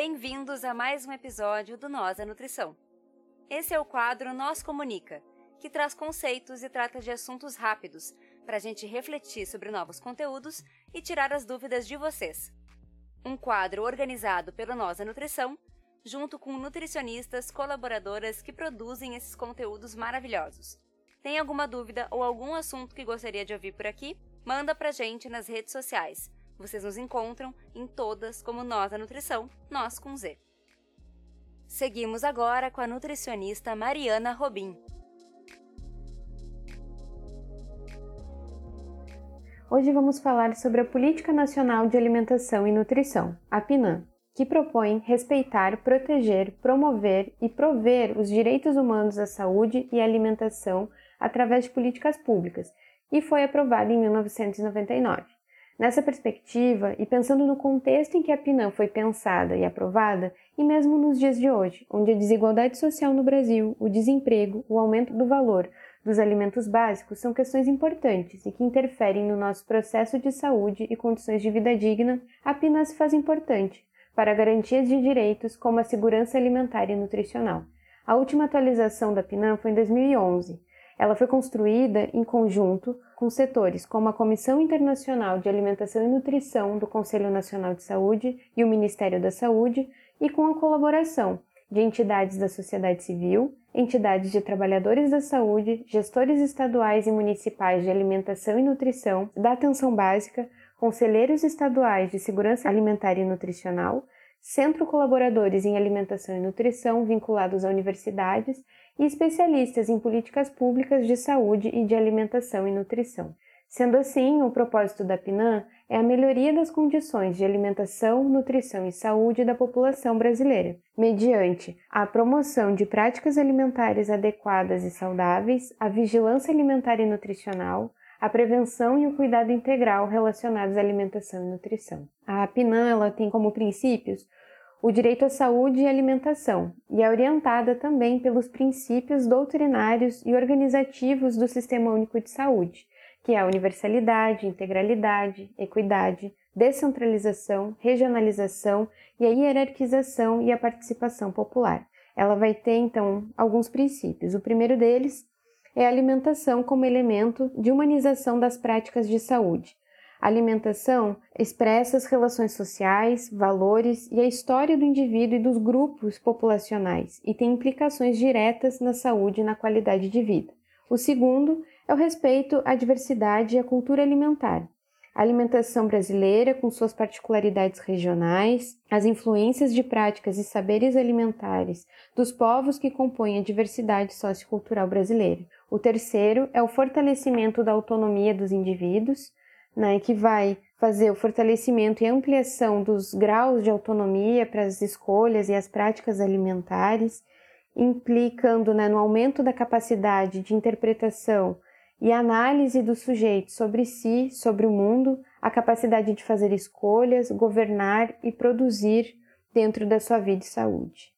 Bem-vindos a mais um episódio do Nós a Nutrição. Esse é o quadro Nós Comunica, que traz conceitos e trata de assuntos rápidos para a gente refletir sobre novos conteúdos e tirar as dúvidas de vocês. Um quadro organizado pelo Nós a Nutrição, junto com nutricionistas colaboradoras que produzem esses conteúdos maravilhosos. Tem alguma dúvida ou algum assunto que gostaria de ouvir por aqui? Manda pra gente nas redes sociais. Vocês nos encontram em todas como Nós a Nutrição, nós com Z. Seguimos agora com a nutricionista Mariana Robin. Hoje vamos falar sobre a Política Nacional de Alimentação e Nutrição, a PNAM, que propõe respeitar, proteger, promover e prover os direitos humanos à saúde e à alimentação através de políticas públicas, e foi aprovada em 1999. Nessa perspectiva, e pensando no contexto em que a PNAM foi pensada e aprovada, e mesmo nos dias de hoje, onde a desigualdade social no Brasil, o desemprego, o aumento do valor dos alimentos básicos são questões importantes e que interferem no nosso processo de saúde e condições de vida digna, a PNAM se faz importante para garantias de direitos como a segurança alimentar e nutricional. A última atualização da PNAM foi em 2011 ela foi construída em conjunto com setores como a Comissão Internacional de Alimentação e Nutrição do Conselho Nacional de Saúde e o Ministério da Saúde e com a colaboração de entidades da sociedade civil, entidades de trabalhadores da saúde, gestores estaduais e municipais de alimentação e nutrição, da atenção básica, conselheiros estaduais de segurança alimentar e nutricional, centro colaboradores em alimentação e nutrição vinculados a universidades e especialistas em políticas públicas de saúde e de alimentação e nutrição. Sendo assim, o propósito da PNAM é a melhoria das condições de alimentação, nutrição e saúde da população brasileira, mediante a promoção de práticas alimentares adequadas e saudáveis, a vigilância alimentar e nutricional, a prevenção e o cuidado integral relacionados à alimentação e nutrição. A PNAM ela tem como princípios o direito à saúde e alimentação, e é orientada também pelos princípios doutrinários e organizativos do Sistema Único de Saúde, que é a universalidade, integralidade, equidade, descentralização, regionalização e a hierarquização e a participação popular. Ela vai ter então alguns princípios. O primeiro deles é a alimentação como elemento de humanização das práticas de saúde, alimentação expressa as relações sociais, valores e a história do indivíduo e dos grupos populacionais e tem implicações diretas na saúde e na qualidade de vida. O segundo é o respeito à diversidade e à cultura alimentar. A alimentação brasileira, com suas particularidades regionais, as influências de práticas e saberes alimentares dos povos que compõem a diversidade sociocultural brasileira. O terceiro é o fortalecimento da autonomia dos indivíduos, né, que vai fazer o fortalecimento e ampliação dos graus de autonomia para as escolhas e as práticas alimentares, implicando né, no aumento da capacidade de interpretação e análise do sujeito sobre si, sobre o mundo, a capacidade de fazer escolhas, governar e produzir dentro da sua vida e saúde.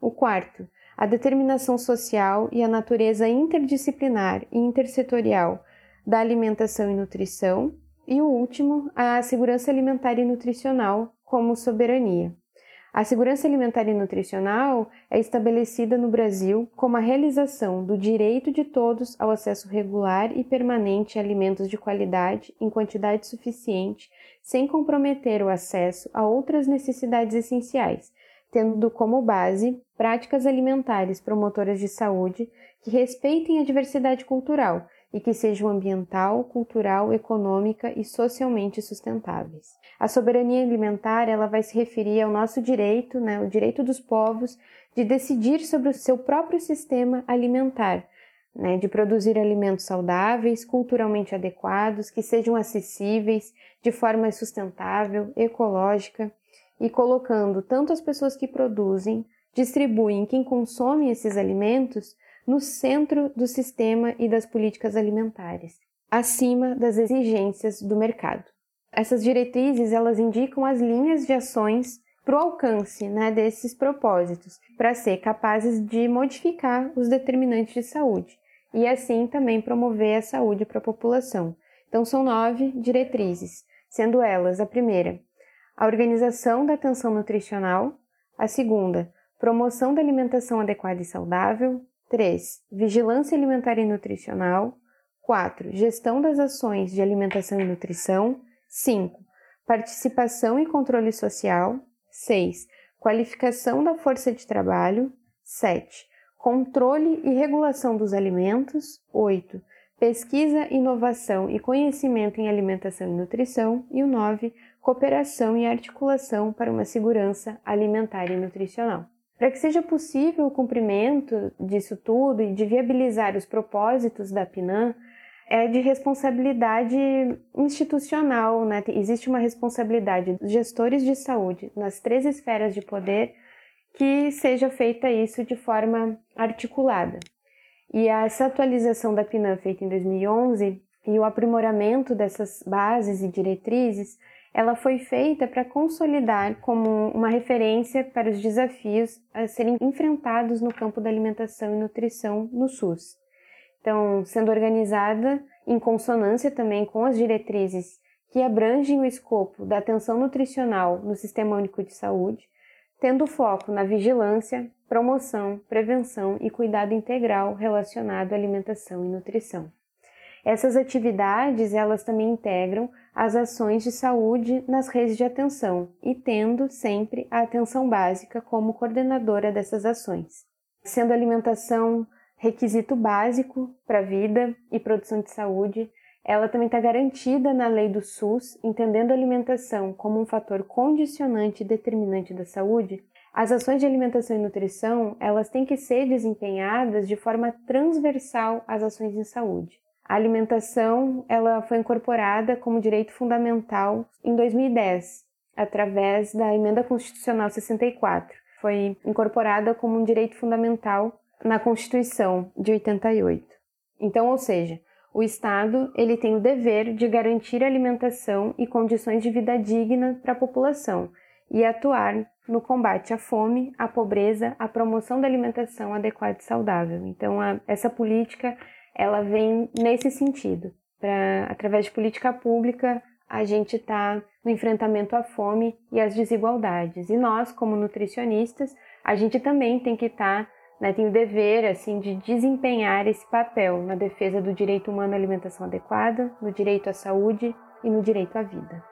O quarto, a determinação social e a natureza interdisciplinar e intersetorial da alimentação e nutrição, e o último, a segurança alimentar e nutricional como soberania. A segurança alimentar e nutricional é estabelecida no Brasil como a realização do direito de todos ao acesso regular e permanente a alimentos de qualidade em quantidade suficiente, sem comprometer o acesso a outras necessidades essenciais, tendo como base práticas alimentares promotoras de saúde que respeitem a diversidade cultural e que sejam ambiental, cultural, econômica e socialmente sustentáveis. A soberania alimentar ela vai se referir ao nosso direito, né, o direito dos povos de decidir sobre o seu próprio sistema alimentar, né, de produzir alimentos saudáveis, culturalmente adequados, que sejam acessíveis, de forma sustentável, ecológica e colocando tanto as pessoas que produzem, distribuem, quem consome esses alimentos no centro do sistema e das políticas alimentares, acima das exigências do mercado. Essas diretrizes elas indicam as linhas de ações para o alcance né, desses propósitos, para ser capazes de modificar os determinantes de saúde e assim também promover a saúde para a população. Então, são nove diretrizes, sendo elas a primeira, a organização da atenção nutricional, A segunda, promoção da alimentação adequada e saudável. 3. Vigilância alimentar e nutricional. 4. Gestão das ações de alimentação e nutrição. 5. Participação e controle social. 6. Qualificação da força de trabalho. 7. Controle e regulação dos alimentos. 8. Pesquisa, inovação e conhecimento em alimentação e nutrição. E o 9. Cooperação e articulação para uma segurança alimentar e nutricional. Para que seja possível o cumprimento disso tudo e de viabilizar os propósitos da PNAM, é de responsabilidade institucional, né? Existe uma responsabilidade dos gestores de saúde nas três esferas de poder que seja feita isso de forma articulada. E essa atualização da PNAM feita em 2011 e o aprimoramento dessas bases e diretrizes ela foi feita para consolidar como uma referência para os desafios a serem enfrentados no campo da alimentação e nutrição no SUS. Então, sendo organizada em consonância também com as diretrizes que abrangem o escopo da atenção nutricional no Sistema Único de Saúde, tendo foco na vigilância, promoção, prevenção e cuidado integral relacionado à alimentação e nutrição. Essas atividades, elas também integram as ações de saúde nas redes de atenção e tendo sempre a atenção básica como coordenadora dessas ações. Sendo alimentação requisito básico para a vida e produção de saúde, ela também está garantida na lei do SUS, entendendo a alimentação como um fator condicionante e determinante da saúde. As ações de alimentação e nutrição, elas têm que ser desempenhadas de forma transversal às ações em saúde. A alimentação ela foi incorporada como direito fundamental em 2010, através da Emenda Constitucional 64. Foi incorporada como um direito fundamental na Constituição de 88. Então, ou seja, o Estado ele tem o dever de garantir alimentação e condições de vida digna para a população e atuar no combate à fome, à pobreza, à promoção da alimentação adequada e saudável. Então, a, essa política ela vem nesse sentido, para através de política pública a gente está no enfrentamento à fome e às desigualdades. E nós, como nutricionistas, a gente também tem que estar, tá, né, tem o dever assim de desempenhar esse papel na defesa do direito humano à alimentação adequada, no direito à saúde e no direito à vida.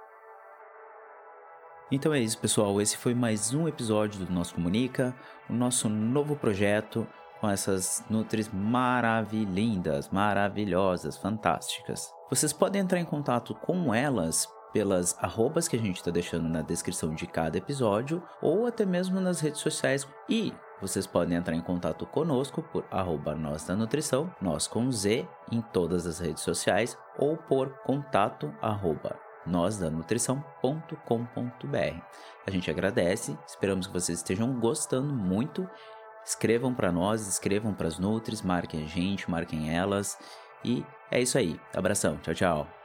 Então é isso, pessoal. Esse foi mais um episódio do Nosso Comunica, o nosso novo projeto com essas nutris maravilhindas, maravilhosas, fantásticas. Vocês podem entrar em contato com elas pelas arrobas que a gente está deixando na descrição de cada episódio ou até mesmo nas redes sociais e vocês podem entrar em contato conosco por arroba nós da nutrição, nós com Z em todas as redes sociais ou por contato arroba nósdanutrição.com.br. A gente agradece, esperamos que vocês estejam gostando muito Escrevam para nós, escrevam para as Nutris, marquem a gente, marquem elas. E é isso aí. Abração. Tchau, tchau.